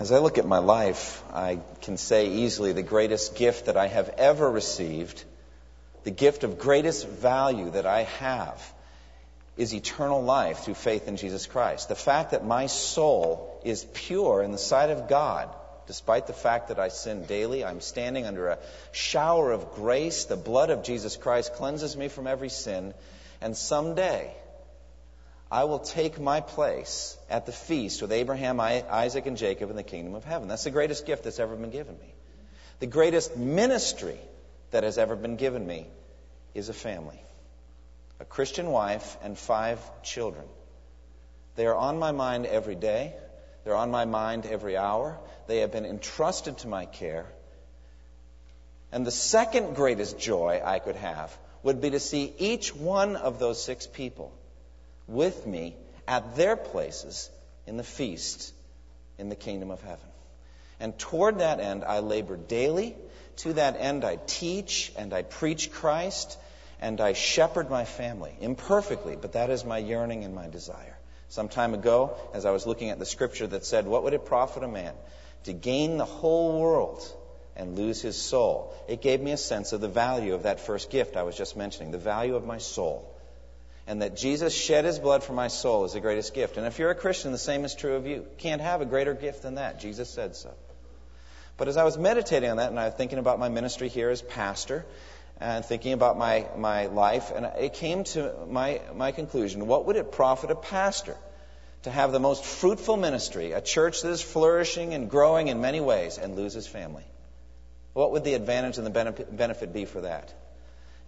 As I look at my life, I can say easily the greatest gift that I have ever received, the gift of greatest value that I have, is eternal life through faith in Jesus Christ. The fact that my soul is pure in the sight of God, despite the fact that I sin daily, I'm standing under a shower of grace. The blood of Jesus Christ cleanses me from every sin. And someday, I will take my place at the feast with Abraham, Isaac, and Jacob in the kingdom of heaven. That's the greatest gift that's ever been given me. The greatest ministry that has ever been given me is a family a Christian wife and five children. They are on my mind every day, they're on my mind every hour. They have been entrusted to my care. And the second greatest joy I could have would be to see each one of those six people with me at their places in the feast in the kingdom of heaven. And toward that end, I labor daily. To that end, I teach and I preach Christ and I shepherd my family imperfectly, but that is my yearning and my desire. Some time ago, as I was looking at the scripture that said, What would it profit a man to gain the whole world and lose his soul? It gave me a sense of the value of that first gift I was just mentioning, the value of my soul and that Jesus shed his blood for my soul is the greatest gift. And if you're a Christian, the same is true of you. Can't have a greater gift than that. Jesus said so. But as I was meditating on that, and I was thinking about my ministry here as pastor, and thinking about my, my life, and it came to my, my conclusion what would it profit a pastor to have the most fruitful ministry, a church that is flourishing and growing in many ways, and lose his family? What would the advantage and the benefit be for that?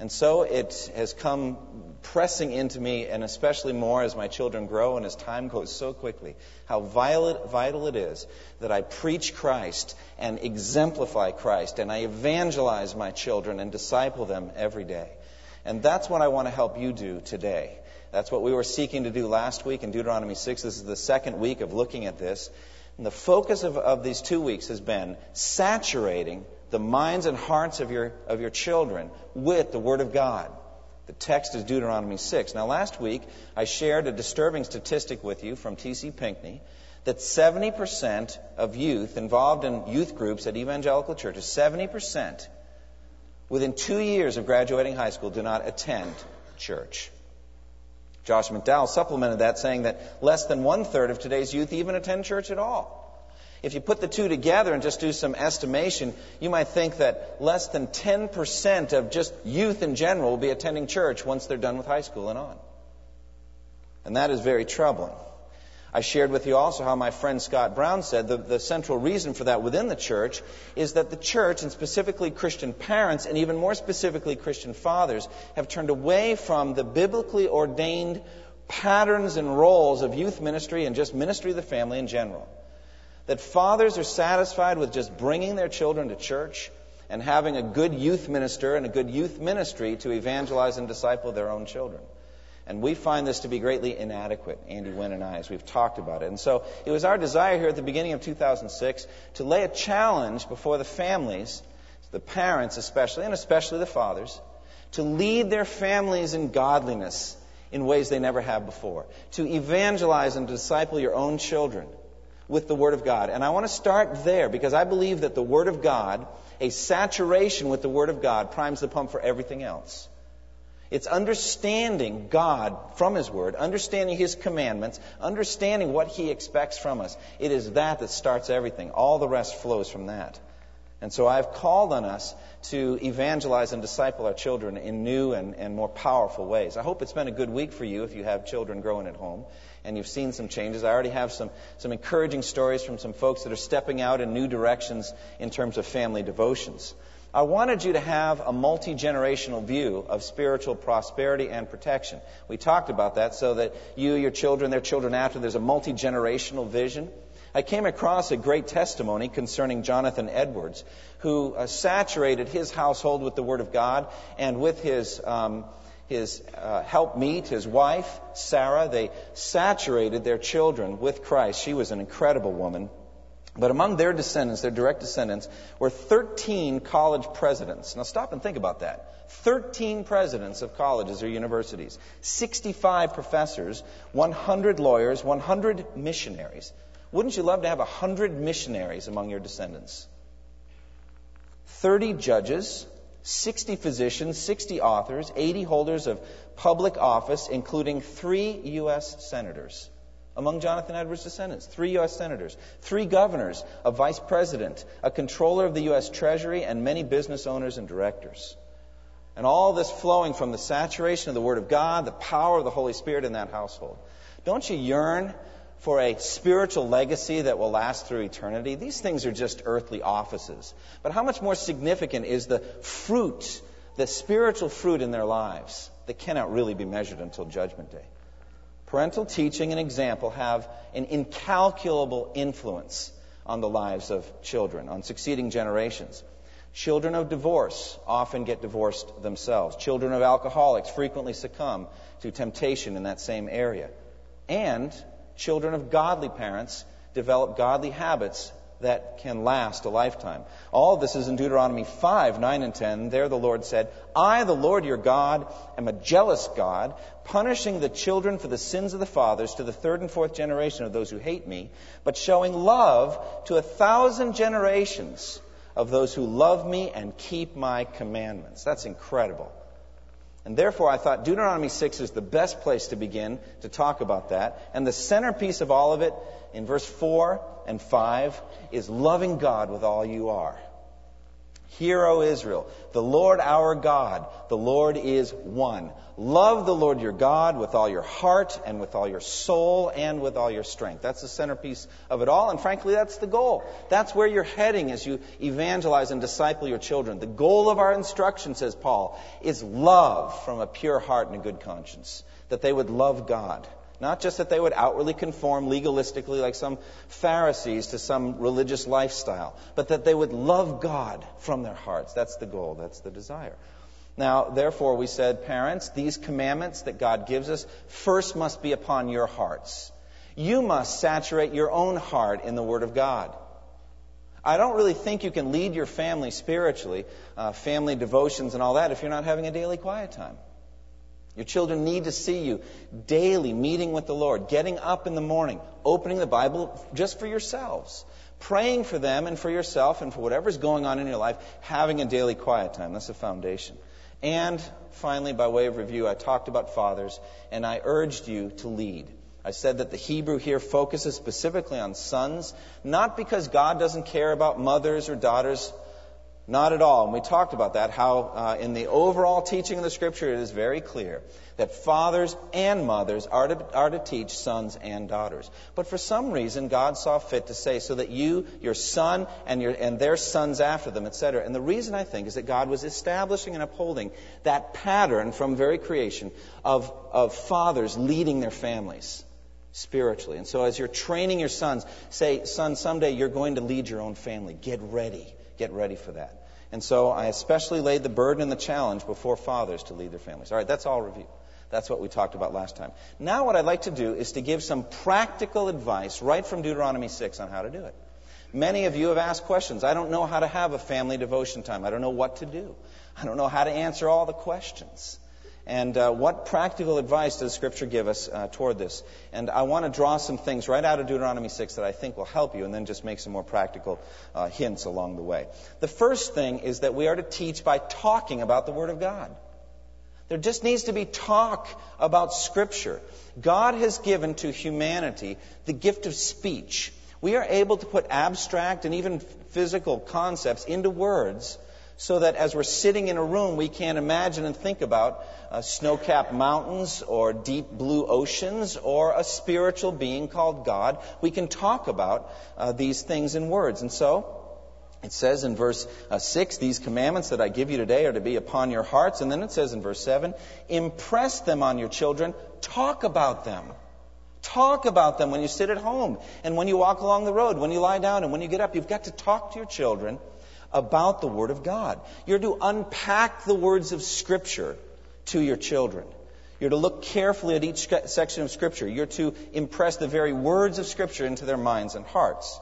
And so it has come pressing into me, and especially more as my children grow and as time goes so quickly, how vital it is that I preach Christ and exemplify Christ, and I evangelize my children and disciple them every day. And that's what I want to help you do today. That's what we were seeking to do last week in Deuteronomy 6. This is the second week of looking at this. And the focus of, of these two weeks has been saturating the minds and hearts of your, of your children with the Word of God. The text is Deuteronomy 6. Now, last week, I shared a disturbing statistic with you from T.C. Pinckney that 70% of youth involved in youth groups at evangelical churches, 70%, within two years of graduating high school, do not attend church. Josh McDowell supplemented that saying that less than one third of today's youth even attend church at all. If you put the two together and just do some estimation, you might think that less than 10% of just youth in general will be attending church once they're done with high school and on. And that is very troubling. I shared with you also how my friend Scott Brown said the, the central reason for that within the church is that the church, and specifically Christian parents, and even more specifically Christian fathers, have turned away from the biblically ordained patterns and roles of youth ministry and just ministry of the family in general. That fathers are satisfied with just bringing their children to church and having a good youth minister and a good youth ministry to evangelize and disciple their own children. And we find this to be greatly inadequate, Andy Wynn and I, as we've talked about it. And so it was our desire here at the beginning of 2006 to lay a challenge before the families, the parents especially, and especially the fathers, to lead their families in godliness in ways they never have before, to evangelize and disciple your own children with the Word of God. And I want to start there because I believe that the Word of God, a saturation with the Word of God, primes the pump for everything else. It's understanding God from His Word, understanding His commandments, understanding what He expects from us. It is that that starts everything. All the rest flows from that. And so I've called on us to evangelize and disciple our children in new and, and more powerful ways. I hope it's been a good week for you if you have children growing at home and you've seen some changes. I already have some, some encouraging stories from some folks that are stepping out in new directions in terms of family devotions. I wanted you to have a multi generational view of spiritual prosperity and protection. We talked about that so that you, your children, their children after, there's a multi generational vision I came across a great testimony concerning Jonathan Edwards, who uh, saturated his household with the Word of God and with his. Um, his uh, helpmeet, his wife, Sarah, they saturated their children with Christ. She was an incredible woman. But among their descendants, their direct descendants, were 13 college presidents. Now stop and think about that. 13 presidents of colleges or universities, 65 professors, 100 lawyers, 100 missionaries. Wouldn't you love to have 100 missionaries among your descendants? 30 judges, 60 physicians, 60 authors, 80 holders of public office, including three U.S. senators. Among Jonathan Edwards' descendants, three U.S. senators, three governors, a vice president, a controller of the U.S. Treasury, and many business owners and directors. And all this flowing from the saturation of the Word of God, the power of the Holy Spirit in that household. Don't you yearn for a spiritual legacy that will last through eternity. These things are just earthly offices. But how much more significant is the fruit, the spiritual fruit in their lives that cannot really be measured until Judgment Day? Parental teaching and example have an incalculable influence on the lives of children, on succeeding generations. Children of divorce often get divorced themselves. Children of alcoholics frequently succumb to temptation in that same area. And children of godly parents develop godly habits that can last a lifetime. All this is in Deuteronomy 5, 9, and 10. There the Lord said, I, the Lord your God, am a jealous God, punishing the children for the sins of the fathers to the third and fourth generation of those who hate me, but showing love to a thousand generations of those who love me and keep my commandments. That's incredible. And therefore, I thought Deuteronomy 6 is the best place to begin to talk about that. And the centerpiece of all of it, in verse 4 and 5, is loving God with all you are. Hear, O Israel, the Lord our God, the Lord is one. Love the Lord your God with all your heart and with all your soul and with all your strength. That's the centerpiece of it all, and frankly, that's the goal. That's where you're heading as you evangelize and disciple your children. The goal of our instruction, says Paul, is love from a pure heart and a good conscience. That they would love God. Not just that they would outwardly conform legalistically like some Pharisees to some religious lifestyle, but that they would love God from their hearts. That's the goal, that's the desire. Now, therefore, we said, parents, these commandments that God gives us first must be upon your hearts. You must saturate your own heart in the Word of God. I don't really think you can lead your family spiritually, uh, family devotions and all that, if you're not having a daily quiet time. Your children need to see you daily meeting with the Lord, getting up in the morning, opening the Bible just for yourselves, praying for them and for yourself and for whatever's going on in your life, having a daily quiet time. That's the foundation. And finally, by way of review, I talked about fathers and I urged you to lead. I said that the Hebrew here focuses specifically on sons, not because God doesn't care about mothers or daughters not at all. And we talked about that, how uh, in the overall teaching of the Scripture it is very clear that fathers and mothers are to, are to teach sons and daughters. But for some reason, God saw fit to say so that you, your son, and, your, and their sons after them, etc. And the reason I think is that God was establishing and upholding that pattern from very creation of, of fathers leading their families spiritually. And so as you're training your sons, say, son, someday you're going to lead your own family. Get ready get ready for that. And so I especially laid the burden and the challenge before fathers to lead their families. All right, that's all review. That's what we talked about last time. Now, what I'd like to do is to give some practical advice right from Deuteronomy 6 on how to do it. Many of you have asked questions. I don't know how to have a family devotion time. I don't know what to do. I don't know how to answer all the questions. And uh, what practical advice does Scripture give us uh, toward this? And I want to draw some things right out of Deuteronomy 6 that I think will help you, and then just make some more practical uh, hints along the way. The first thing is that we are to teach by talking about the Word of God. There just needs to be talk about Scripture. God has given to humanity the gift of speech. We are able to put abstract and even physical concepts into words so that as we're sitting in a room, we can't imagine and think about uh, snow capped mountains or deep blue oceans or a spiritual being called God. We can talk about uh, these things in words. And so, it says in verse uh, 6, these commandments that I give you today are to be upon your hearts. And then it says in verse 7, impress them on your children, talk about them. Talk about them when you sit at home and when you walk along the road, when you lie down and when you get up. You've got to talk to your children about the Word of God. You're to unpack the words of Scripture to your children. You're to look carefully at each section of Scripture. You're to impress the very words of Scripture into their minds and hearts.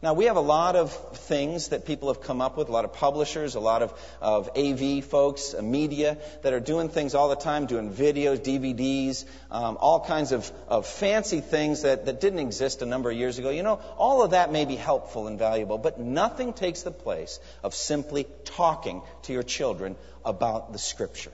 Now, we have a lot of things that people have come up with, a lot of publishers, a lot of, of AV folks, uh, media that are doing things all the time, doing videos, DVDs, um, all kinds of, of fancy things that, that didn't exist a number of years ago. You know, all of that may be helpful and valuable, but nothing takes the place of simply talking to your children about the Scripture.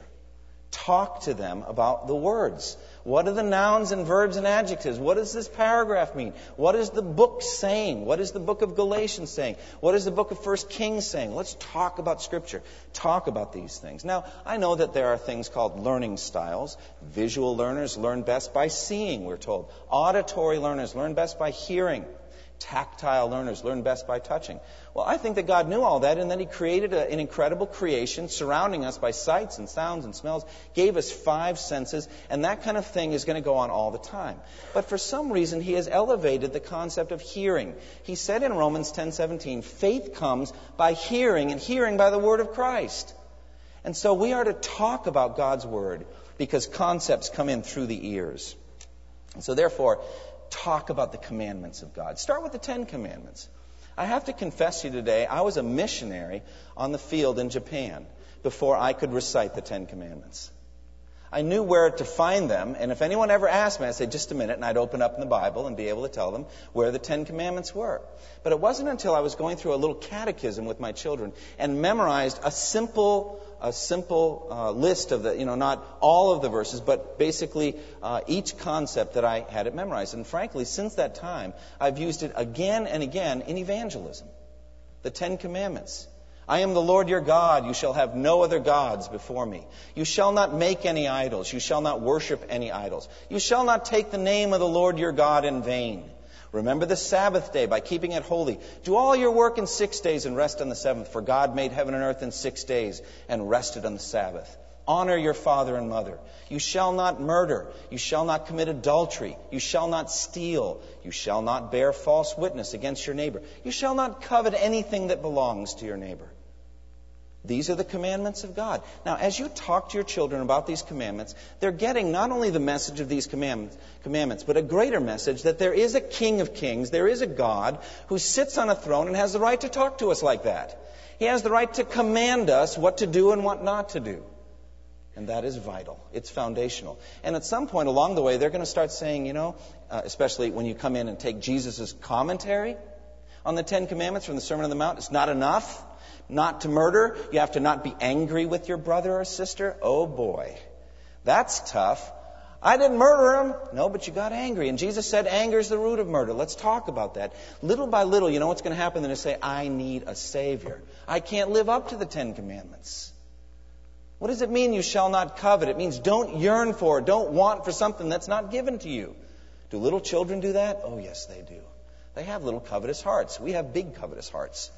Talk to them about the words. What are the nouns and verbs and adjectives? What does this paragraph mean? What is the book saying? What is the book of Galatians saying? What is the book of First Kings saying? Let's talk about Scripture. Talk about these things. Now, I know that there are things called learning styles. Visual learners learn best by seeing, we're told. Auditory learners learn best by hearing. Tactile learners learn best by touching. Well, I think that God knew all that, and then He created a, an incredible creation surrounding us by sights and sounds and smells, gave us five senses, and that kind of thing is going to go on all the time. But for some reason, He has elevated the concept of hearing. He said in Romans 10:17, faith comes by hearing, and hearing by the word of Christ. And so we are to talk about God's word because concepts come in through the ears. And so therefore, talk about the commandments of God. Start with the Ten Commandments. I have to confess to you today, I was a missionary on the field in Japan before I could recite the Ten Commandments. I knew where to find them, and if anyone ever asked me, I'd say, just a minute, and I'd open up in the Bible and be able to tell them where the Ten Commandments were. But it wasn't until I was going through a little catechism with my children and memorized a simple a simple uh, list of the, you know, not all of the verses, but basically uh, each concept that I had it memorized. And frankly, since that time, I've used it again and again in evangelism. The Ten Commandments. I am the Lord your God. You shall have no other gods before me. You shall not make any idols. You shall not worship any idols. You shall not take the name of the Lord your God in vain. Remember the Sabbath day by keeping it holy. Do all your work in six days and rest on the seventh, for God made heaven and earth in six days and rested on the Sabbath. Honor your father and mother. You shall not murder. You shall not commit adultery. You shall not steal. You shall not bear false witness against your neighbor. You shall not covet anything that belongs to your neighbor. These are the commandments of God. Now, as you talk to your children about these commandments, they're getting not only the message of these commandments, but a greater message that there is a King of Kings, there is a God who sits on a throne and has the right to talk to us like that. He has the right to command us what to do and what not to do. And that is vital. It's foundational. And at some point along the way, they're going to start saying, you know, uh, especially when you come in and take Jesus' commentary on the Ten Commandments from the Sermon on the Mount, it's not enough not to murder. You have to not be angry with your brother or sister. Oh boy. That's tough. I didn't murder him. No, but you got angry. And Jesus said anger is the root of murder. Let's talk about that. Little by little, you know what's going to happen? They're going to say, I need a Savior. I can't live up to the Ten Commandments. What does it mean you shall not covet? It means don't yearn for, don't want for something that's not given to you. Do little children do that? Oh, yes, they do. They have little covetous hearts. We have big covetous hearts.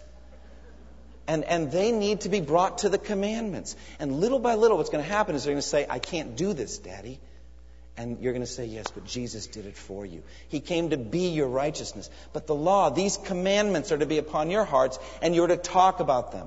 And, and they need to be brought to the commandments. And little by little, what's going to happen is they're going to say, I can't do this, Daddy. And you're going to say, Yes, but Jesus did it for you. He came to be your righteousness. But the law, these commandments are to be upon your hearts, and you're to talk about them.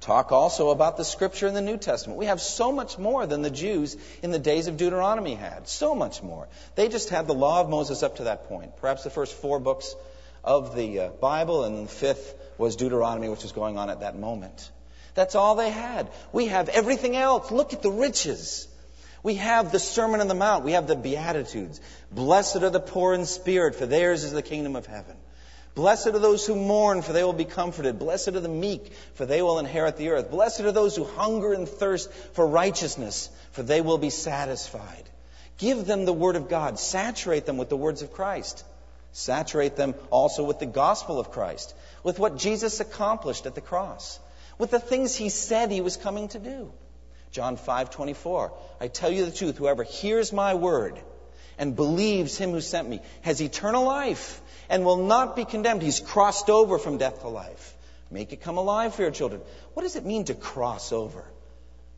Talk also about the scripture in the New Testament. We have so much more than the Jews in the days of Deuteronomy had. So much more. They just had the law of Moses up to that point. Perhaps the first four books of the uh, Bible, and the fifth was Deuteronomy, which was going on at that moment. That's all they had. We have everything else. Look at the riches. We have the Sermon on the Mount. We have the Beatitudes. Blessed are the poor in spirit, for theirs is the kingdom of heaven. Blessed are those who mourn, for they will be comforted. Blessed are the meek, for they will inherit the earth. Blessed are those who hunger and thirst for righteousness, for they will be satisfied. Give them the word of God. Saturate them with the words of Christ. Saturate them also with the gospel of Christ, with what Jesus accomplished at the cross, with the things he said he was coming to do. John 5:24 I tell you the truth whoever hears my word and believes him who sent me has eternal life and will not be condemned. He's crossed over from death to life. Make it come alive for your children. What does it mean to cross over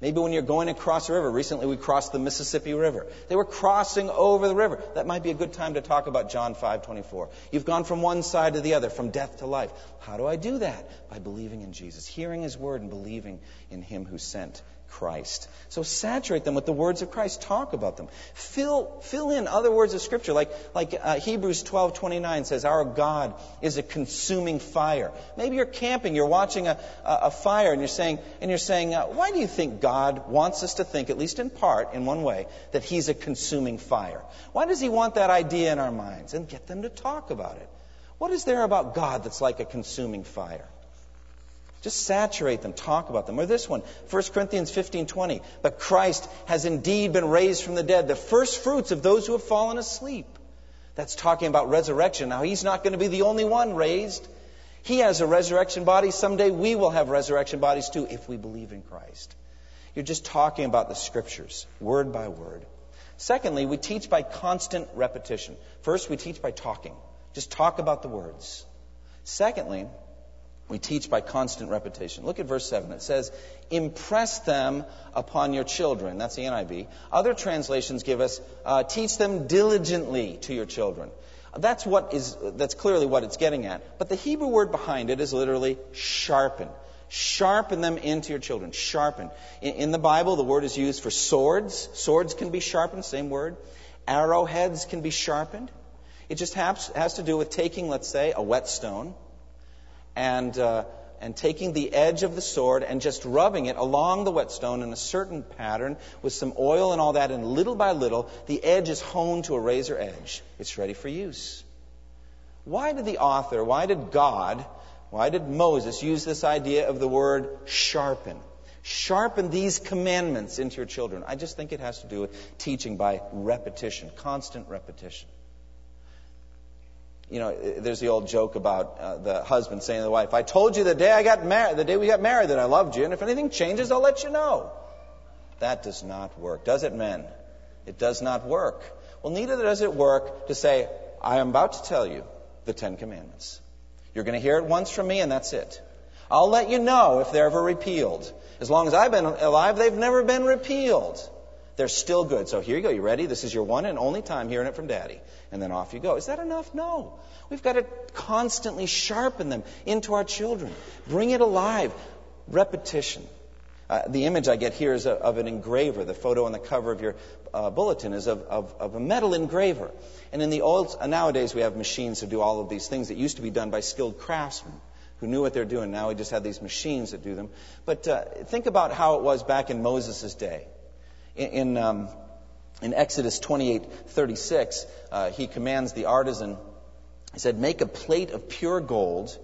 Maybe when you're going across a river. Recently we crossed the Mississippi River. They were crossing over the river. That might be a good time to talk about John 5:24. You've gone from one side to the other, from death to life. How do I do that? By believing in Jesus, hearing his word and believing in him who sent Christ. So saturate them with the words of Christ. Talk about them. Fill, fill in other words of Scripture, like, like uh, Hebrews 12:29 says, "Our God is a consuming fire." Maybe you're camping, you're watching a, a, a fire, and you're saying, and you're saying, uh, "Why do you think God wants us to think, at least in part, in one way, that He's a consuming fire? Why does He want that idea in our minds?" And get them to talk about it. What is there about God that's like a consuming fire? Just saturate them, talk about them. Or this one, 1 Corinthians 15:20. But Christ has indeed been raised from the dead, the first fruits of those who have fallen asleep. That's talking about resurrection. Now, he's not going to be the only one raised. He has a resurrection body. Someday we will have resurrection bodies too if we believe in Christ. You're just talking about the scriptures, word by word. Secondly, we teach by constant repetition. First, we teach by talking. Just talk about the words. Secondly, we teach by constant repetition. Look at verse 7. It says, Impress them upon your children. That's the NIV. Other translations give us, uh, Teach them diligently to your children. That's, what is, that's clearly what it's getting at. But the Hebrew word behind it is literally sharpen. Sharpen them into your children. Sharpen. In, in the Bible, the word is used for swords. Swords can be sharpened, same word. Arrowheads can be sharpened. It just has, has to do with taking, let's say, a whetstone and, uh, and taking the edge of the sword and just rubbing it along the whetstone in a certain pattern with some oil and all that, and little by little, the edge is honed to a razor edge. It's ready for use. Why did the author, why did God, why did Moses use this idea of the word sharpen? Sharpen these commandments into your children. I just think it has to do with teaching by repetition, constant repetition you know, there's the old joke about uh, the husband saying to the wife, "I told you the day I got married, the day we got married, that I loved you, and if anything changes, I'll let you know." That does not work, does it, men? It does not work. Well, neither does it work to say, "I am about to tell you the Ten Commandments. You're going to hear it once from me, and that's it. I'll let you know if they're ever repealed. As long as I've been alive, they've never been repealed." They're still good. So here you go. You ready? This is your one and only time hearing it from Daddy. And then off you go. Is that enough? No. We've got to constantly sharpen them into our children. Bring it alive. Repetition. Uh, the image I get here is a, of an engraver. The photo on the cover of your uh, bulletin is of, of, of, a metal engraver. And in the old, uh, nowadays we have machines to do all of these things that used to be done by skilled craftsmen who knew what they're doing. Now we just have these machines that do them. But uh, think about how it was back in Moses' day. In, um, in Exodus 28:36, uh, he commands the artisan. He said, "Make a plate of pure gold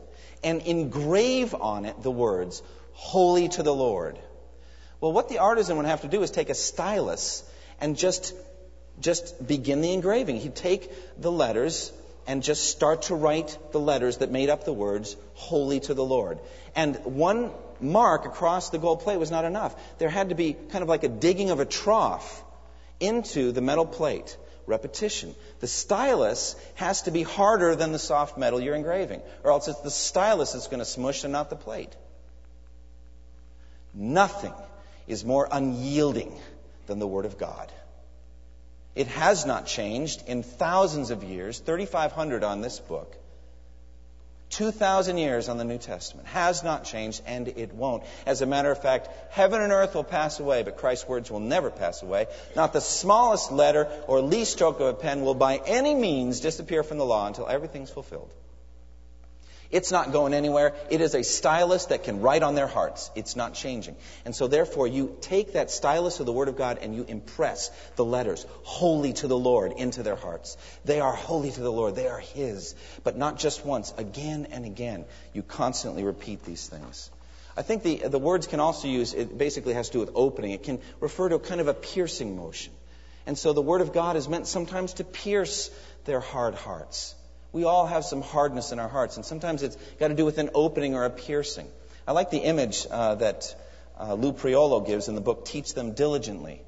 and engrave on it the words, Holy to the Lord." Well, what the artisan would have to do is take a stylus and just just begin the engraving. He'd take the letters and just start to write the letters that made up the words, Holy to the Lord. And one mark across the gold plate was not enough. There had to be kind of like a digging of a trough into the metal plate. Repetition. The stylus has to be harder than the soft metal you're engraving, or else it's the stylus that's going to smush and not the plate. Nothing is more unyielding than the Word of God. It has not changed in thousands of years, 3,500 on this book. 2,000 years on the New Testament. Has not changed, and it won't. As a matter of fact, heaven and earth will pass away, but Christ's words will never pass away. Not the smallest letter or least stroke of a pen will by any means disappear from the law until everything's fulfilled. It's not going anywhere. It is a stylus that can write on their hearts. It's not changing. And so therefore you take that stylus of the Word of God and you impress the letters, holy to the Lord, into their hearts. They are holy to the Lord. They are His. But not just once, again and again. You constantly repeat these things. I think the, the words can also use, it basically has to do with opening. It can refer to a kind of a piercing motion. And so the Word of God is meant sometimes to pierce their hard hearts. We all have some hardness in our hearts, and sometimes it's got to do with an opening or a piercing. I like the image uh, that uh, Lou Priolo gives in the book Teach Them Diligently.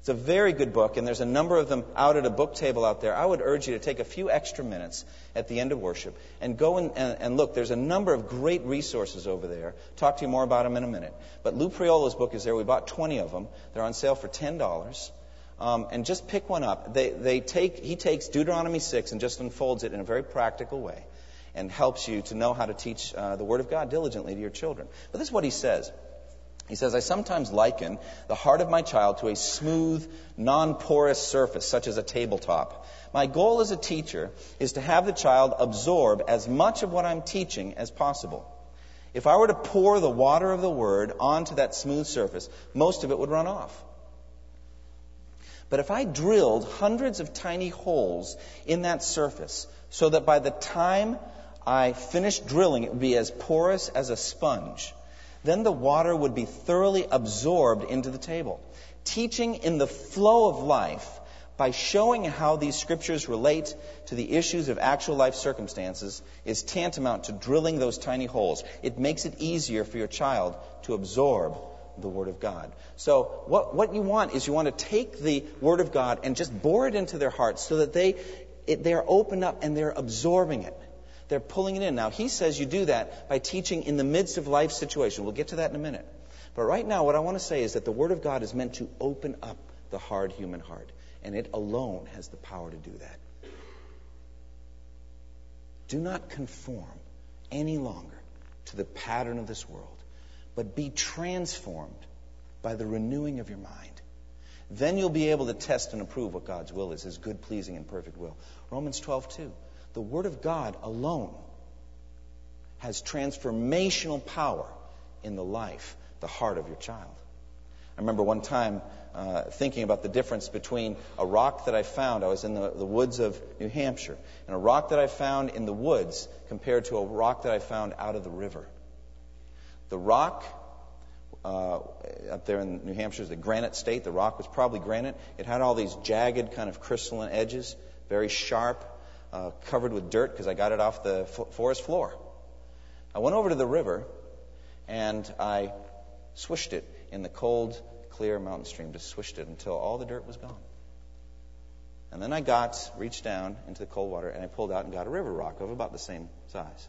It's a very good book, and there's a number of them out at a book table out there. I would urge you to take a few extra minutes at the end of worship and go and, and, and look. There's a number of great resources over there. Talk to you more about them in a minute. But Lou Priolo's book is there. We bought 20 of them. They're on sale for $10. Um, and just pick one up. They, they take, he takes Deuteronomy 6 and just unfolds it in a very practical way and helps you to know how to teach uh, the Word of God diligently to your children. But this is what he says. He says, I sometimes liken the heart of my child to a smooth, non porous surface, such as a tabletop. My goal as a teacher is to have the child absorb as much of what I'm teaching as possible. If I were to pour the water of the Word onto that smooth surface, most of it would run off. But if I drilled hundreds of tiny holes in that surface so that by the time I finished drilling, it would be as porous as a sponge, then the water would be thoroughly absorbed into the table. Teaching in the flow of life by showing how these scriptures relate to the issues of actual life circumstances is tantamount to drilling those tiny holes. It makes it easier for your child to absorb the Word of God. So, what, what you want is you want to take the Word of God and just bore it into their hearts so that they, it, they're opened up and they're absorbing it. They're pulling it in. Now, he says you do that by teaching in the midst of life situation. We'll get to that in a minute. But right now, what I want to say is that the Word of God is meant to open up the hard human heart, and it alone has the power to do that. Do not conform any longer to the pattern of this world, but be transformed by the renewing of your mind. Then you'll be able to test and approve what God's will is, his good, pleasing, and perfect will. Romans 12, 2 the Word of God alone has transformational power in the life, the heart of your child. I remember one time uh, thinking about the difference between a rock that I found. I was in the, the woods of New Hampshire, and a rock that I found in the woods compared to a rock that I found out of the river. The rock uh, up there in New Hampshire is the granite state. The rock was probably granite. It had all these jagged, kind of crystalline edges, very sharp uh, covered with dirt because I got it off the forest floor. I went over to the river and I swished it in the cold, clear mountain stream, just swished it until all the dirt was gone. And then I got, reached down into the cold water and I pulled out and got a river rock of about the same size.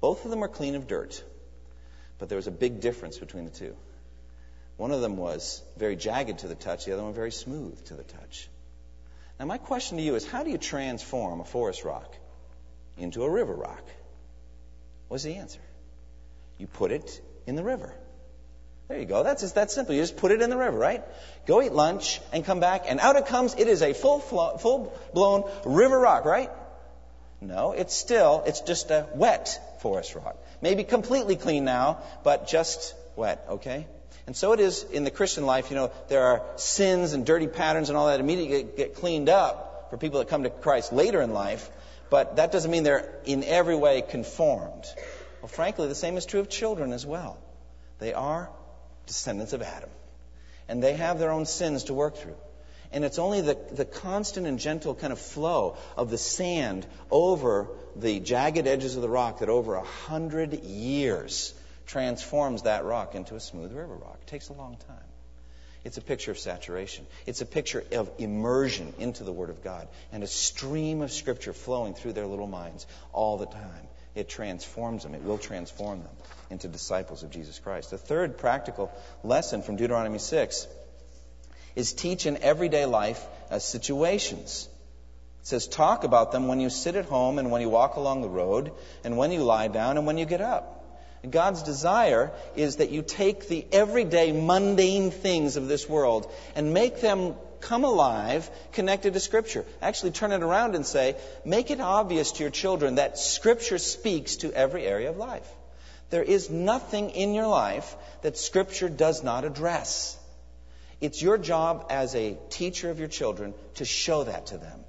Both of them are clean of dirt, but there was a big difference between the two. One of them was very jagged to the touch, the other one very smooth to the touch. Now, my question to you is how do you transform a forest rock into a river rock? What's the answer? You put it in the river. There you go. That's just that simple. You just put it in the river, right? Go eat lunch and come back, and out it comes. It is a full, full blown river rock, right? No, it's still, it's just a wet forest rock. Maybe completely clean now, but just wet, okay? And so it is in the Christian life. You know, there are sins and dirty patterns and all that immediately get, cleaned up for people that come to Christ later in life, but that doesn't mean they're in every way conformed. Well, frankly, the same is true of children as well. They are descendants of Adam, and they have their own sins to work through. And it's only the, the constant and gentle kind of flow of the sand over the jagged edges of the rock that over a hundred years transforms that rock into a smooth river rock. It takes a long time. It's a picture of saturation. It's a picture of immersion into the Word of God and a stream of Scripture flowing through their little minds all the time. It transforms them. It will transform them into disciples of Jesus Christ. The third practical lesson from Deuteronomy 6 is teach in everyday life uh, situations. It says, talk about them when you sit at home and when you walk along the road and when you lie down and when you get up. God's desire is that you take the everyday mundane things of this world and make them come alive connected to Scripture. Actually, turn it around and say, make it obvious to your children that Scripture speaks to every area of life. There is nothing in your life that Scripture does not address. It's your job as a teacher of your children to show that to them.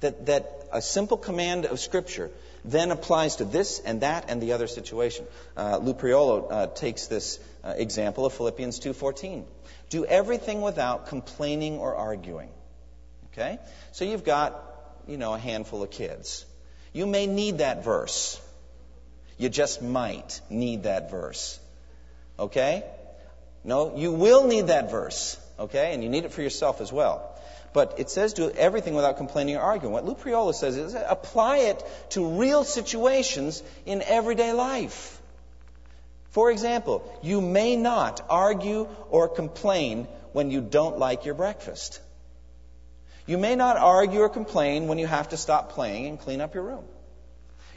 That, that a simple command of Scripture then applies to this and that and the other situation. Uh, Lou Priolo uh, takes this uh, example of Philippians 2.14. Do everything without complaining or arguing. Okay? So you've got, you know, a handful of kids. You may need that verse. You just might need that verse. Okay? No, you will need that verse, okay? And you need it for yourself as well. But it says do everything without complaining or arguing. What Lou Priolo says is apply it to real situations in everyday life. For example, you may not argue or complain when you don't like your breakfast. You may not argue or complain when you have to stop playing and clean up your room.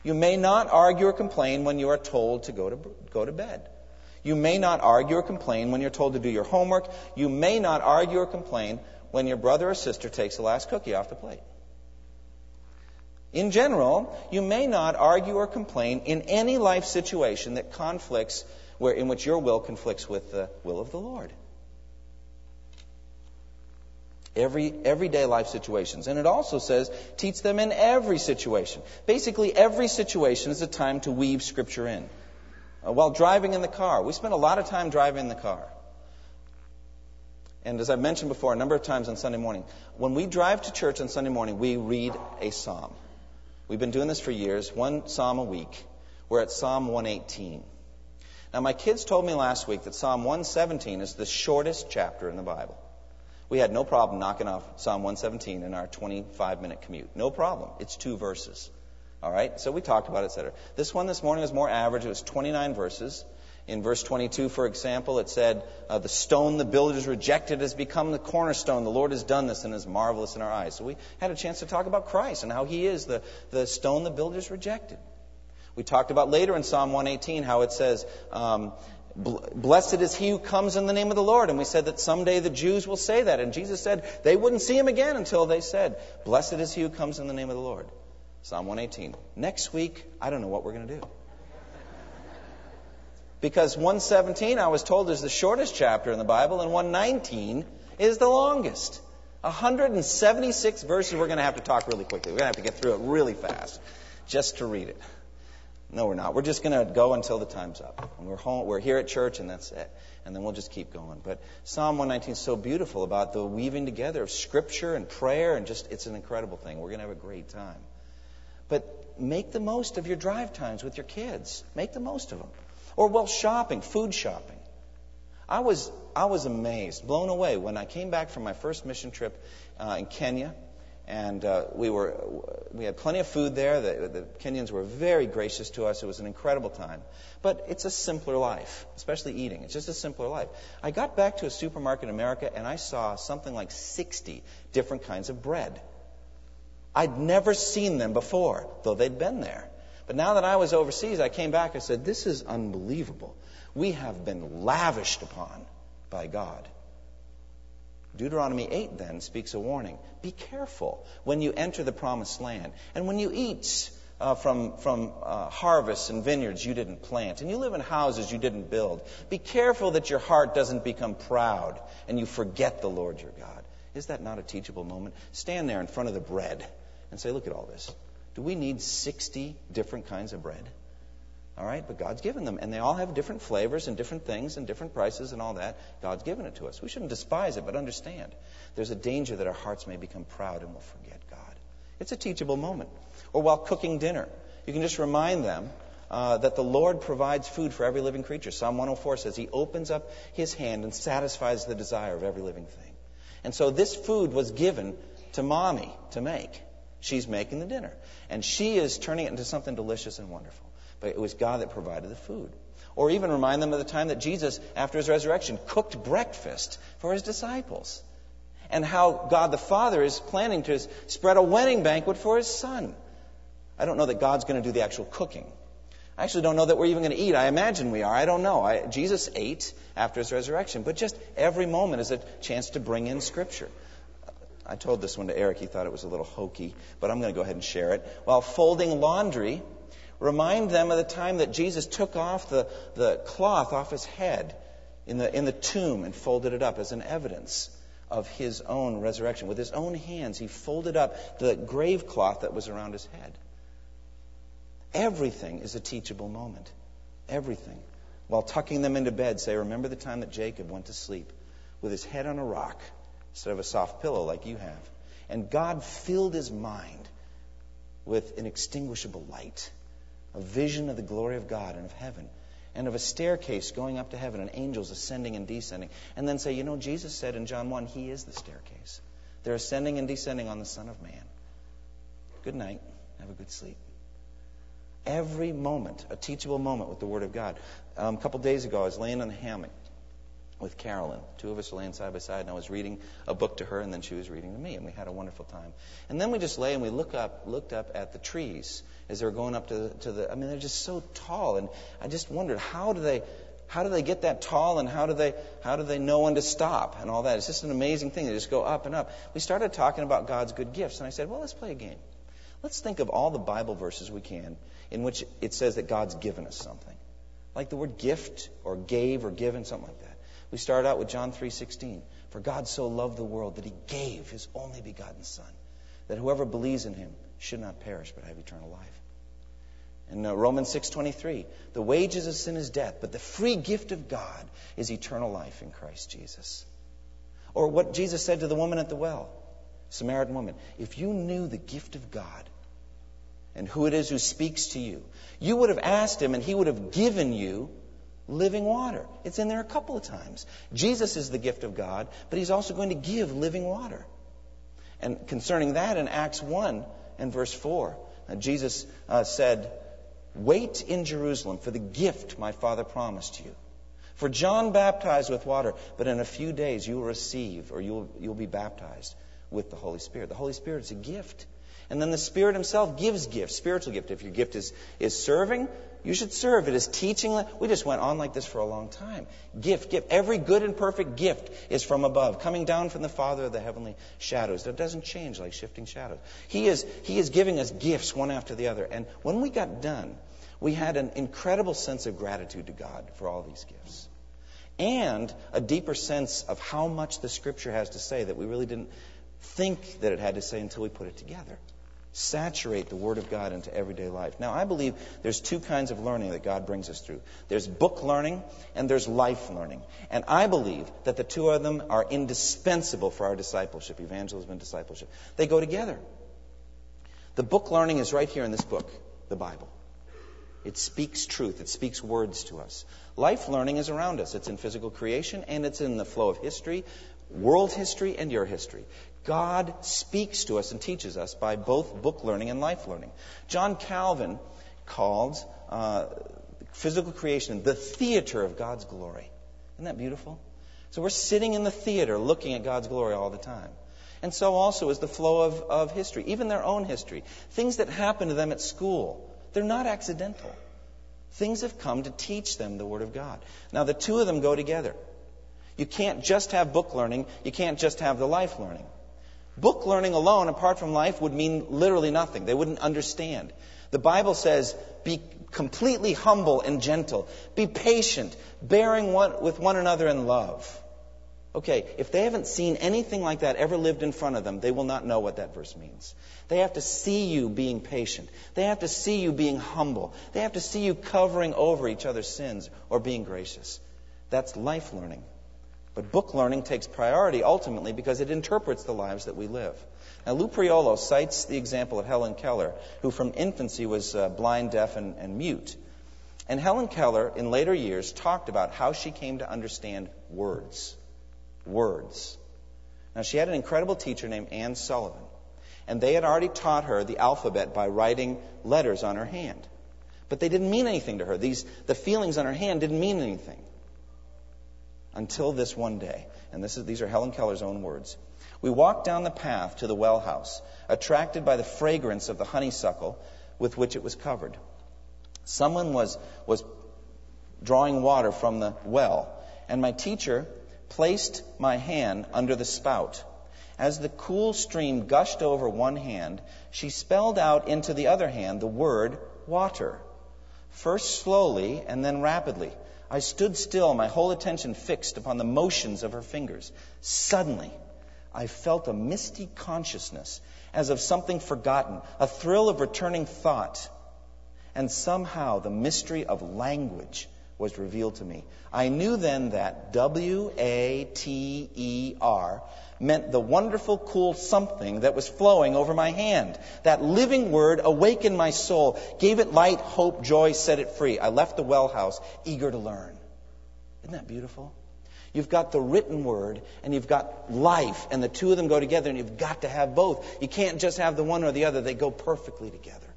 You may not argue or complain when you are told to go to, go to bed. You may not argue or complain when you're told to do your homework. You may not argue or complain when your brother or sister takes the last cookie off the plate. In general, you may not argue or complain in any life situation that conflicts where in which your will conflicts with the will of the Lord. Every everyday life situations. And it also says teach them in every situation. Basically every situation is a time to weave scripture in. Uh, while driving in the car, we spend a lot of time driving in the car. And as I've mentioned before a number of times on Sunday morning, when we drive to church on Sunday morning, we read a psalm. We've been doing this for years, one psalm a week. We're at Psalm 118. Now, my kids told me last week that Psalm 117 is the shortest chapter in the Bible. We had no problem knocking off Psalm 117 in our 25 minute commute. No problem. It's two verses. All right? So we talked about it, etc. This one this morning was more average. It was 29 verses. In verse 22, for example, it said, uh, The stone the builders rejected has become the cornerstone. The Lord has done this and is marvelous in our eyes. So we had a chance to talk about Christ and how He is the, the stone the builders rejected. We talked about later in Psalm 118 how it says, um, Blessed is he who comes in the name of the Lord. And we said that someday the Jews will say that. And Jesus said they wouldn't see him again until they said, Blessed is he who comes in the name of the Lord. Psalm 118. Next week, I don't know what we're going to do. Because 117, I was told, is the shortest chapter in the Bible, and 119 is the longest. 176 verses. We're going to have to talk really quickly. We're going to have to get through it really fast just to read it. No, we're not. We're just going to go until the time's up. And we're home. We're here at church, and that's it. And then we'll just keep going. But Psalm 119 is so beautiful about the weaving together of Scripture and prayer, and just it's an incredible thing. We're going to have a great time. But make the most of your drive times with your kids. Make the most of them. Or while shopping, food shopping. I was, I was amazed, blown away when I came back from my first mission trip uh, in Kenya. And uh, we, were, we had plenty of food there. The, the Kenyans were very gracious to us. It was an incredible time. But it's a simpler life, especially eating. It's just a simpler life. I got back to a supermarket in America and I saw something like 60 different kinds of bread. I'd never seen them before, though they'd been there. But now that I was overseas, I came back and said, This is unbelievable. We have been lavished upon by God. Deuteronomy 8 then speaks a warning. Be careful when you enter the promised land and when you eat uh, from, from uh, harvests and vineyards you didn't plant and you live in houses you didn't build. Be careful that your heart doesn't become proud and you forget the Lord your God. Is that not a teachable moment? Stand there in front of the bread and say, Look at all this. Do we need 60 different kinds of bread? All right, but God's given them, and they all have different flavors and different things and different prices and all that. God's given it to us. We shouldn't despise it, but understand there's a danger that our hearts may become proud and we'll forget God. It's a teachable moment. Or while cooking dinner, you can just remind them uh, that the Lord provides food for every living creature. Psalm 104 says He opens up His hand and satisfies the desire of every living thing. And so this food was given to mommy to make. She's making the dinner. And she is turning it into something delicious and wonderful. But it was God that provided the food. Or even remind them of the time that Jesus, after his resurrection, cooked breakfast for his disciples. And how God the Father is planning to spread a wedding banquet for his son. I don't know that God's going to do the actual cooking. I actually don't know that we're even going to eat. I imagine we are. I don't know. I, Jesus ate after his resurrection. But just every moment is a chance to bring in Scripture. I told this one to Eric. He thought it was a little hokey, but I'm going to go ahead and share it. While folding laundry, remind them of the time that Jesus took off the, the cloth off his head in the, in the tomb and folded it up as an evidence of his own resurrection. With his own hands, he folded up the grave cloth that was around his head. Everything is a teachable moment. Everything. While tucking them into bed, say, Remember the time that Jacob went to sleep with his head on a rock instead of a soft pillow like you have. And God filled his mind with inextinguishable light, a vision of the glory of God and of heaven. and of a staircase going up to heaven and angels ascending and descending. And then say, you know, Jesus said in John 1, He is the staircase. They're ascending and descending on the Son of Man. Good night. Have a good sleep. Every moment, a teachable moment with the Word of God. Um, a couple days ago, I was laying in the hammock with Carolyn. Two of us were laying side by side, and I was reading a book to her, and then she was reading to me, and we had a wonderful time. And then we just lay and we look up, looked up at the trees as they were going up to the, to the. I mean, they're just so tall, and I just wondered how do they. How do they get that tall and how do they how do they know when to stop and all that? It's just an amazing thing. They just go up and up. We started talking about God's good gifts and I said, "Well, let's play a game. Let's think of all the Bible verses we can in which it says that God's given us something. Like the word gift or gave or given, something like that. We start out with John 3:16. For God so loved the world that he gave his only begotten son, that whoever believes in him should not perish but have eternal life. And uh, Romans 6:23, the wages of sin is death, but the free gift of God is eternal life in Christ Jesus. Or what Jesus said to the woman at the well, Samaritan woman, if you knew the gift of God and who it is who speaks to you, you would have asked him and he would have given you living water. It's in there a couple of times. Jesus is the gift of God, but he's also going to give living water. And concerning that, in Acts 1 and verse 4, uh, Jesus uh, said, Wait in Jerusalem for the gift my Father promised you. For John baptized with water, but in a few days you will receive, or you'll, you'll be baptized with the Holy Spirit. The Holy Spirit is a gift. And then the Spirit Himself gives gifts, spiritual gift. If your gift is, is serving, you should serve. It is teaching. We just went on like this for a long time. Gift, gift. Every good and perfect gift is from above, coming down from the Father of the heavenly shadows. That doesn't change like shifting shadows. He is, he is giving us gifts one after the other. And when we got done, we had an incredible sense of gratitude to God for all these gifts. And a deeper sense of how much the Scripture has to say that we really didn't think that it had to say until we put it together saturate the Word of God into everyday life. Now, I believe there's two kinds of learning that God brings us through there's book learning and there's life learning. And I believe that the two of them are indispensable for our discipleship, evangelism and discipleship. They go together. The book learning is right here in this book, the Bible. It speaks truth. It speaks words to us. Life learning is around us. It's in physical creation and it's in the flow of history, world history, and your history. God speaks to us and teaches us by both book learning and life learning. John Calvin called uh, physical creation the theater of God's glory. Isn't that beautiful? So we're sitting in the theater looking at God's glory all the time. And so also is the flow of, of history, even their own history. Things that happen to them at school, they're not accidental. Things have come to teach them the Word of God. Now, the two of them go together. You can't just have book learning, you can't just have the life learning. Book learning alone, apart from life, would mean literally nothing. They wouldn't understand. The Bible says, be completely humble and gentle. Be patient, bearing one, with one another in love. Okay, if they haven't seen anything like that ever lived in front of them, they will not know what that verse means. They have to see you being patient. They have to see you being humble. They have to see you covering over each other's sins or being gracious. That's life learning. But book learning takes priority ultimately because it interprets the lives that we live. Now, Lou Priolo cites the example of Helen Keller, who from infancy was uh, blind, deaf, and, and mute. And Helen Keller, in later years, talked about how she came to understand words. Words. Now, she had an incredible teacher named Anne Sullivan, and they had already taught her the alphabet by writing letters on her hand. But they didn't mean anything to her. These, the feelings on her hand didn't mean anything until this one day. And this is, these are Helen Keller's own words. We walked down the path to the well house, attracted by the fragrance of the honeysuckle with which it was covered. Someone was, was drawing water from the well, and my teacher placed my hand under the spout. As the cool stream gushed over one hand, she spelled out into the other hand the word water, first slowly and then rapidly. I stood still, my whole attention fixed upon the motions of her fingers. Suddenly, I felt a misty consciousness as of something forgotten, a thrill of returning thought. And somehow the mystery of language was revealed to me. I knew then that W A T E R meant the wonderful, cool something that was flowing over my hand. That living word awakened my soul, gave it light, hope, joy, set it free. I left the well house eager to learn. Isn't that beautiful? You've got the written word and you've got life, and the two of them go together, and you've got to have both. You can't just have the one or the other, they go perfectly together.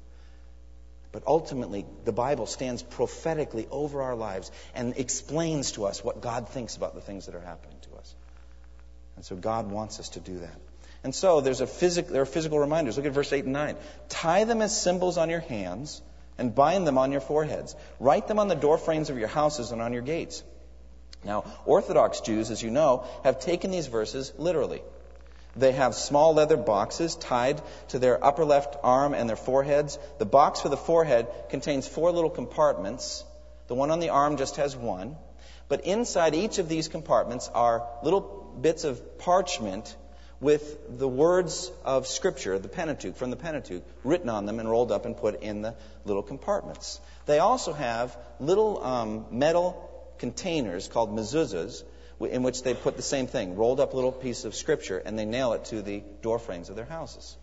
But ultimately, the Bible stands prophetically over our lives and explains to us what God thinks about the things that are happening. And so God wants us to do that. And so there's a there are physical reminders. Look at verse 8 and 9. Tie them as symbols on your hands and bind them on your foreheads. Write them on the door frames of your houses and on your gates. Now, Orthodox Jews, as you know, have taken these verses literally. They have small leather boxes tied to their upper left arm and their foreheads. The box for the forehead contains four little compartments. The one on the arm just has one. But inside each of these compartments are little bits of parchment with the words of Scripture, the Pentateuch, from the Pentateuch, written on them and rolled up and put in the little compartments. They also have little um, metal containers called mezuzahs in which they put the same thing, rolled up little piece of scripture, and they nail it to the door frames of their houses.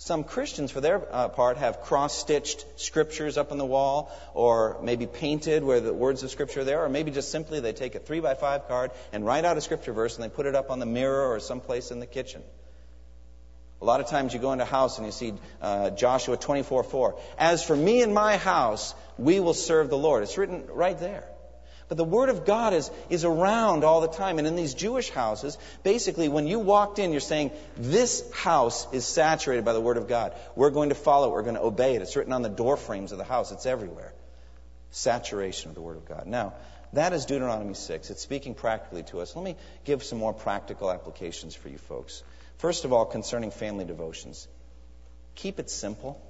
Some Christians, for their uh, part, have cross stitched scriptures up on the wall, or maybe painted where the words of scripture are there, or maybe just simply they take a three by five card and write out a scripture verse and they put it up on the mirror or someplace in the kitchen. A lot of times you go into a house and you see uh, Joshua 24 4. As for me and my house, we will serve the Lord. It's written right there. But the Word of God is, is around all the time. And in these Jewish houses, basically, when you walked in, you're saying, This house is saturated by the Word of God. We're going to follow it. We're going to obey it. It's written on the door frames of the house, it's everywhere. Saturation of the Word of God. Now, that is Deuteronomy 6. It's speaking practically to us. Let me give some more practical applications for you folks. First of all, concerning family devotions, keep it simple.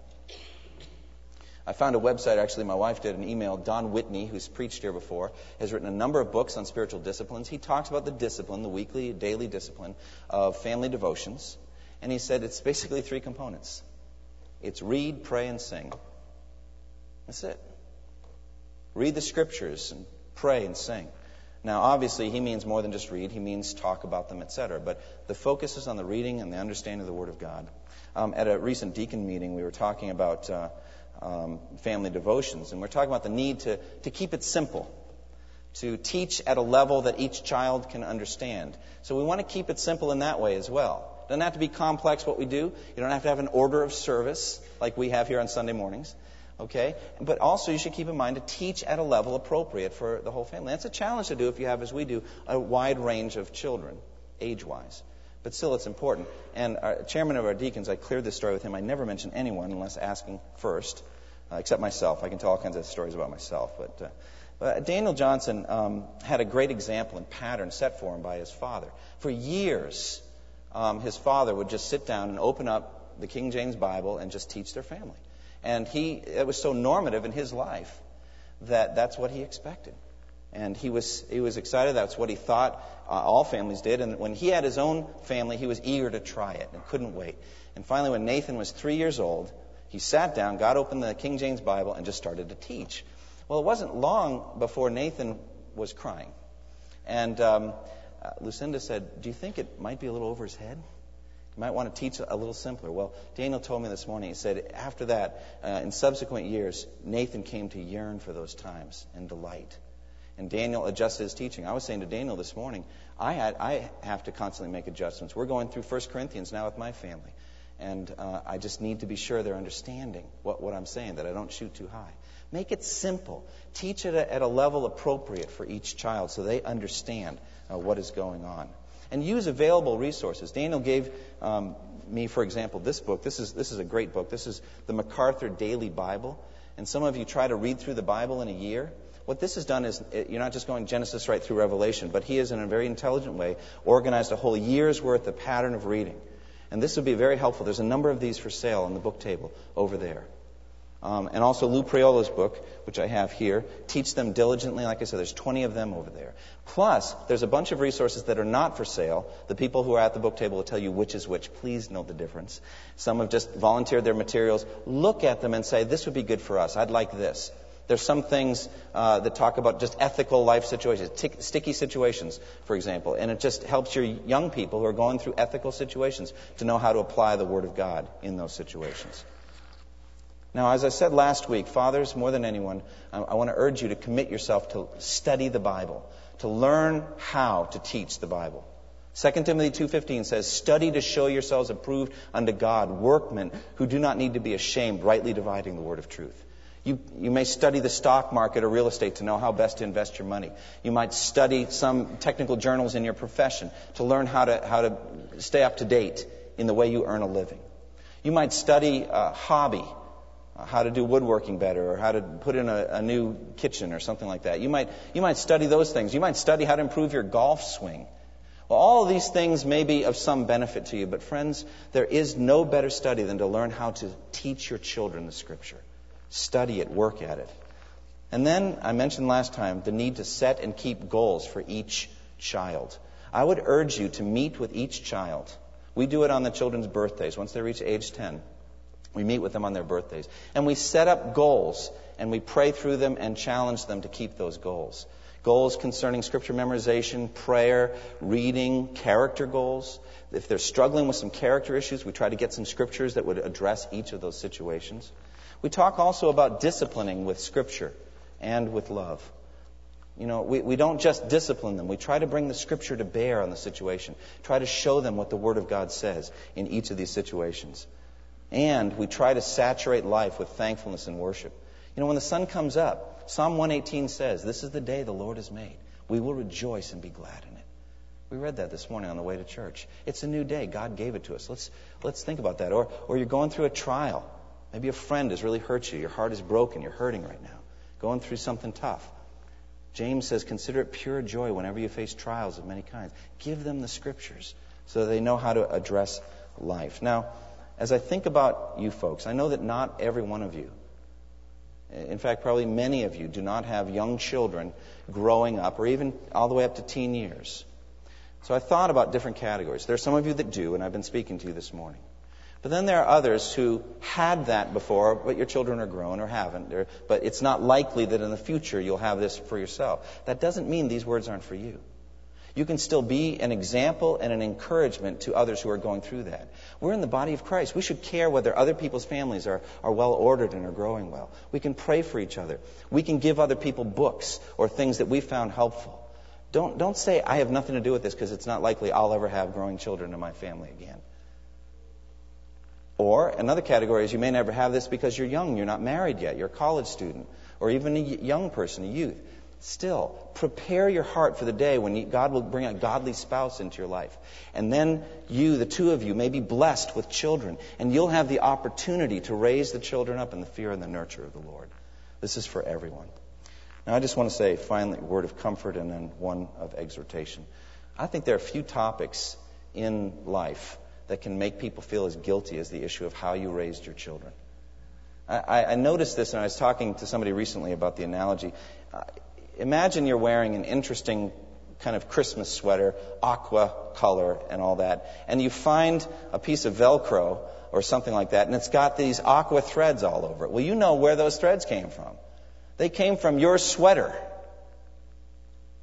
I found a website, actually, my wife did an email. Don Whitney, who's preached here before, has written a number of books on spiritual disciplines. He talks about the discipline, the weekly, daily discipline of family devotions. And he said it's basically three components it's read, pray, and sing. That's it. Read the scriptures and pray and sing. Now, obviously, he means more than just read. He means talk about them, etc. But the focus is on the reading and the understanding of the Word of God. Um, at a recent deacon meeting, we were talking about uh, um, family devotions. And we're talking about the need to, to keep it simple, to teach at a level that each child can understand. So we want to keep it simple in that way as well. It doesn't have to be complex what we do. You don't have to have an order of service like we have here on Sunday mornings. Okay? But also, you should keep in mind to teach at a level appropriate for the whole family. That's a challenge to do if you have, as we do, a wide range of children, age wise. But still, it's important. And our chairman of our deacons, I cleared this story with him. I never mention anyone unless asking first, uh, except myself. I can tell all kinds of stories about myself. But, uh, but Daniel Johnson um, had a great example and pattern set for him by his father. For years, um, his father would just sit down and open up the King James Bible and just teach their family. And he, it was so normative in his life that that's what he expected. And he was, he was excited. That's what he thought uh, all families did. And when he had his own family, he was eager to try it and couldn't wait. And finally, when Nathan was three years old, he sat down, got open the King James Bible, and just started to teach. Well, it wasn't long before Nathan was crying. And um, uh, Lucinda said, Do you think it might be a little over his head? You might want to teach a little simpler. Well, Daniel told me this morning, he said, after that, uh, in subsequent years, Nathan came to yearn for those times and delight and Daniel adjusted his teaching. I was saying to Daniel this morning, I, had, I have to constantly make adjustments. We're going through 1 Corinthians now with my family. And uh, I just need to be sure they're understanding what, what I'm saying, that I don't shoot too high. Make it simple. Teach it at a level appropriate for each child so they understand uh, what is going on. And use available resources. Daniel gave um, me, for example, this book. This is, this is a great book. This is the MacArthur Daily Bible. And some of you try to read through the Bible in a year. What this has done is you're not just going Genesis right through Revelation, but he has, in a very intelligent way, organized a whole year's worth of pattern of reading. And this would be very helpful. There's a number of these for sale on the book table over there. Um, and also Lou Priolo's book, which I have here, Teach Them Diligently. Like I said, there's 20 of them over there. Plus, there's a bunch of resources that are not for sale. The people who are at the book table will tell you which is which. Please note the difference. Some have just volunteered their materials. Look at them and say, this would be good for us. I'd like this. There's some things uh, that talk about just ethical life situations, t- sticky situations, for example, and it just helps your young people who are going through ethical situations to know how to apply the Word of God in those situations. Now, as I said last week, fathers, more than anyone, I, I want to urge you to commit yourself to study the Bible, to learn how to teach the Bible. 2 Timothy 2:15 says, "Study to show yourselves approved unto God, workmen who do not need to be ashamed, rightly dividing the word of truth." You, you may study the stock market or real estate to know how best to invest your money. You might study some technical journals in your profession to learn how to, how to stay up to date in the way you earn a living. You might study a hobby, uh, how to do woodworking better, or how to put in a, a new kitchen or something like that. You might, you might study those things. You might study how to improve your golf swing. Well, all of these things may be of some benefit to you, but friends, there is no better study than to learn how to teach your children the Scripture. Study it, work at it. And then, I mentioned last time, the need to set and keep goals for each child. I would urge you to meet with each child. We do it on the children's birthdays. Once they reach age 10, we meet with them on their birthdays. And we set up goals, and we pray through them and challenge them to keep those goals goals concerning scripture memorization, prayer, reading, character goals. If they're struggling with some character issues, we try to get some scriptures that would address each of those situations. We talk also about disciplining with scripture and with love. You know, we, we don't just discipline them. We try to bring the scripture to bear on the situation. Try to show them what the Word of God says in each of these situations. And we try to saturate life with thankfulness and worship. You know, when the sun comes up, Psalm 118 says, This is the day the Lord has made. We will rejoice and be glad in it. We read that this morning on the way to church. It's a new day. God gave it to us. Let's, let's think about that. Or, or you're going through a trial. Maybe a friend has really hurt you. Your heart is broken. You're hurting right now. Going through something tough. James says, Consider it pure joy whenever you face trials of many kinds. Give them the scriptures so they know how to address life. Now, as I think about you folks, I know that not every one of you in fact, probably many of you do not have young children growing up, or even all the way up to teen years. So I thought about different categories. There are some of you that do, and I've been speaking to you this morning. But then there are others who had that before, but your children are grown or haven't. But it's not likely that in the future you'll have this for yourself. That doesn't mean these words aren't for you. You can still be an example and an encouragement to others who are going through that. We're in the body of Christ. We should care whether other people's families are, are well ordered and are growing well. We can pray for each other. We can give other people books or things that we found helpful. Don't, don't say, I have nothing to do with this because it's not likely I'll ever have growing children in my family again. Or another category is you may never have this because you're young, you're not married yet, you're a college student, or even a young person, a youth. Still, prepare your heart for the day when God will bring a godly spouse into your life. And then you, the two of you, may be blessed with children, and you'll have the opportunity to raise the children up in the fear and the nurture of the Lord. This is for everyone. Now, I just want to say finally a word of comfort and then one of exhortation. I think there are a few topics in life that can make people feel as guilty as the issue of how you raised your children. I, I noticed this, and I was talking to somebody recently about the analogy. Uh, imagine you're wearing an interesting kind of Christmas sweater, aqua color and all that, and you find a piece of Velcro or something like that, and it's got these aqua threads all over it. Well, you know where those threads came from. They came from your sweater.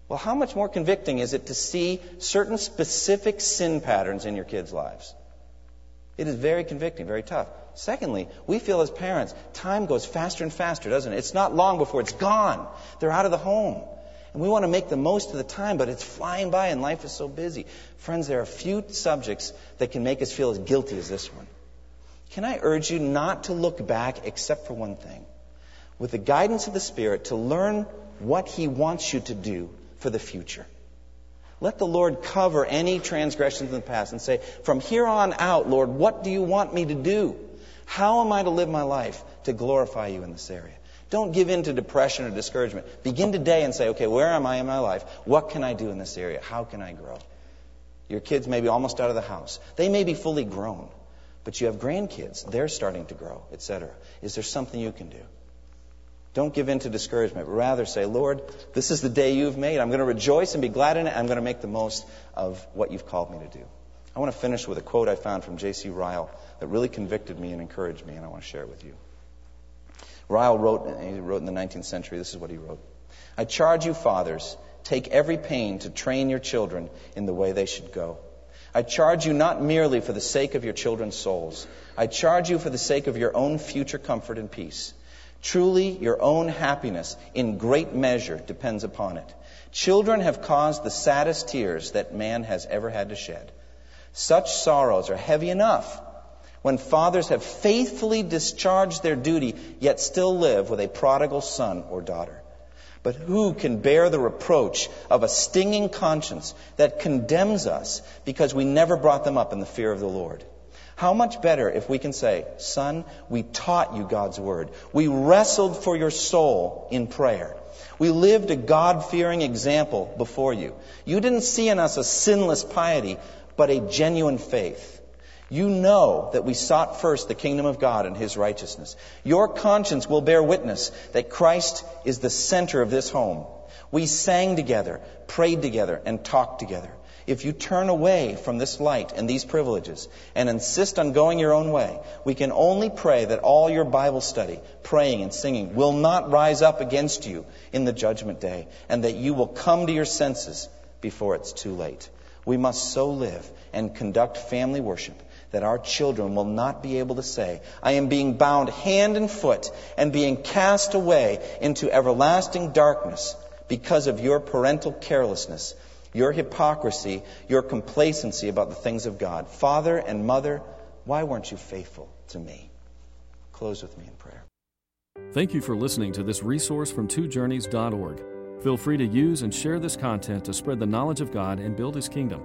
Well, how much more convicting is it to see certain specific sin patterns in your kids' lives? It is very convicting, very tough. Secondly, we feel as parents, time goes faster and faster, doesn't it? It's not long before it's gone. They're out of the home. And we want to make the most of the time, but it's flying by and life is so busy. Friends, there are few subjects that can make us feel as guilty as this one. Can I urge you not to look back except for one thing? With the guidance of the Spirit, to learn what He wants you to do for the future. Let the Lord cover any transgressions in the past and say, from here on out, Lord, what do you want me to do? How am I to live my life to glorify you in this area? Don't give in to depression or discouragement. Begin today and say, okay, where am I in my life? What can I do in this area? How can I grow? Your kids may be almost out of the house. They may be fully grown, but you have grandkids. They're starting to grow, etc. Is there something you can do? Don't give in to discouragement, but rather say, Lord, this is the day you've made. I'm going to rejoice and be glad in it. I'm going to make the most of what you've called me to do. I want to finish with a quote I found from J.C. Ryle that really convicted me and encouraged me, and I want to share it with you. Ryle wrote, he wrote in the 19th century, this is what he wrote. I charge you, fathers, take every pain to train your children in the way they should go. I charge you not merely for the sake of your children's souls. I charge you for the sake of your own future comfort and peace. Truly, your own happiness in great measure depends upon it. Children have caused the saddest tears that man has ever had to shed. Such sorrows are heavy enough when fathers have faithfully discharged their duty, yet still live with a prodigal son or daughter. But who can bear the reproach of a stinging conscience that condemns us because we never brought them up in the fear of the Lord? How much better if we can say, Son, we taught you God's word. We wrestled for your soul in prayer. We lived a God fearing example before you. You didn't see in us a sinless piety, but a genuine faith. You know that we sought first the kingdom of God and his righteousness. Your conscience will bear witness that Christ is the center of this home. We sang together, prayed together, and talked together. If you turn away from this light and these privileges and insist on going your own way, we can only pray that all your Bible study, praying, and singing will not rise up against you in the judgment day, and that you will come to your senses before it's too late. We must so live and conduct family worship that our children will not be able to say, I am being bound hand and foot and being cast away into everlasting darkness because of your parental carelessness your hypocrisy, your complacency about the things of God. Father and mother, why weren't you faithful to me? Close with me in prayer. Thank you for listening to this resource from twojourneys.org. Feel free to use and share this content to spread the knowledge of God and build His kingdom.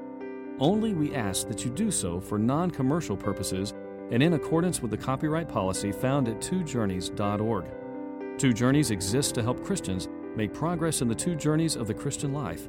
Only we ask that you do so for non commercial purposes and in accordance with the copyright policy found at twojourneys.org. Two Journeys exists to help Christians make progress in the two journeys of the Christian life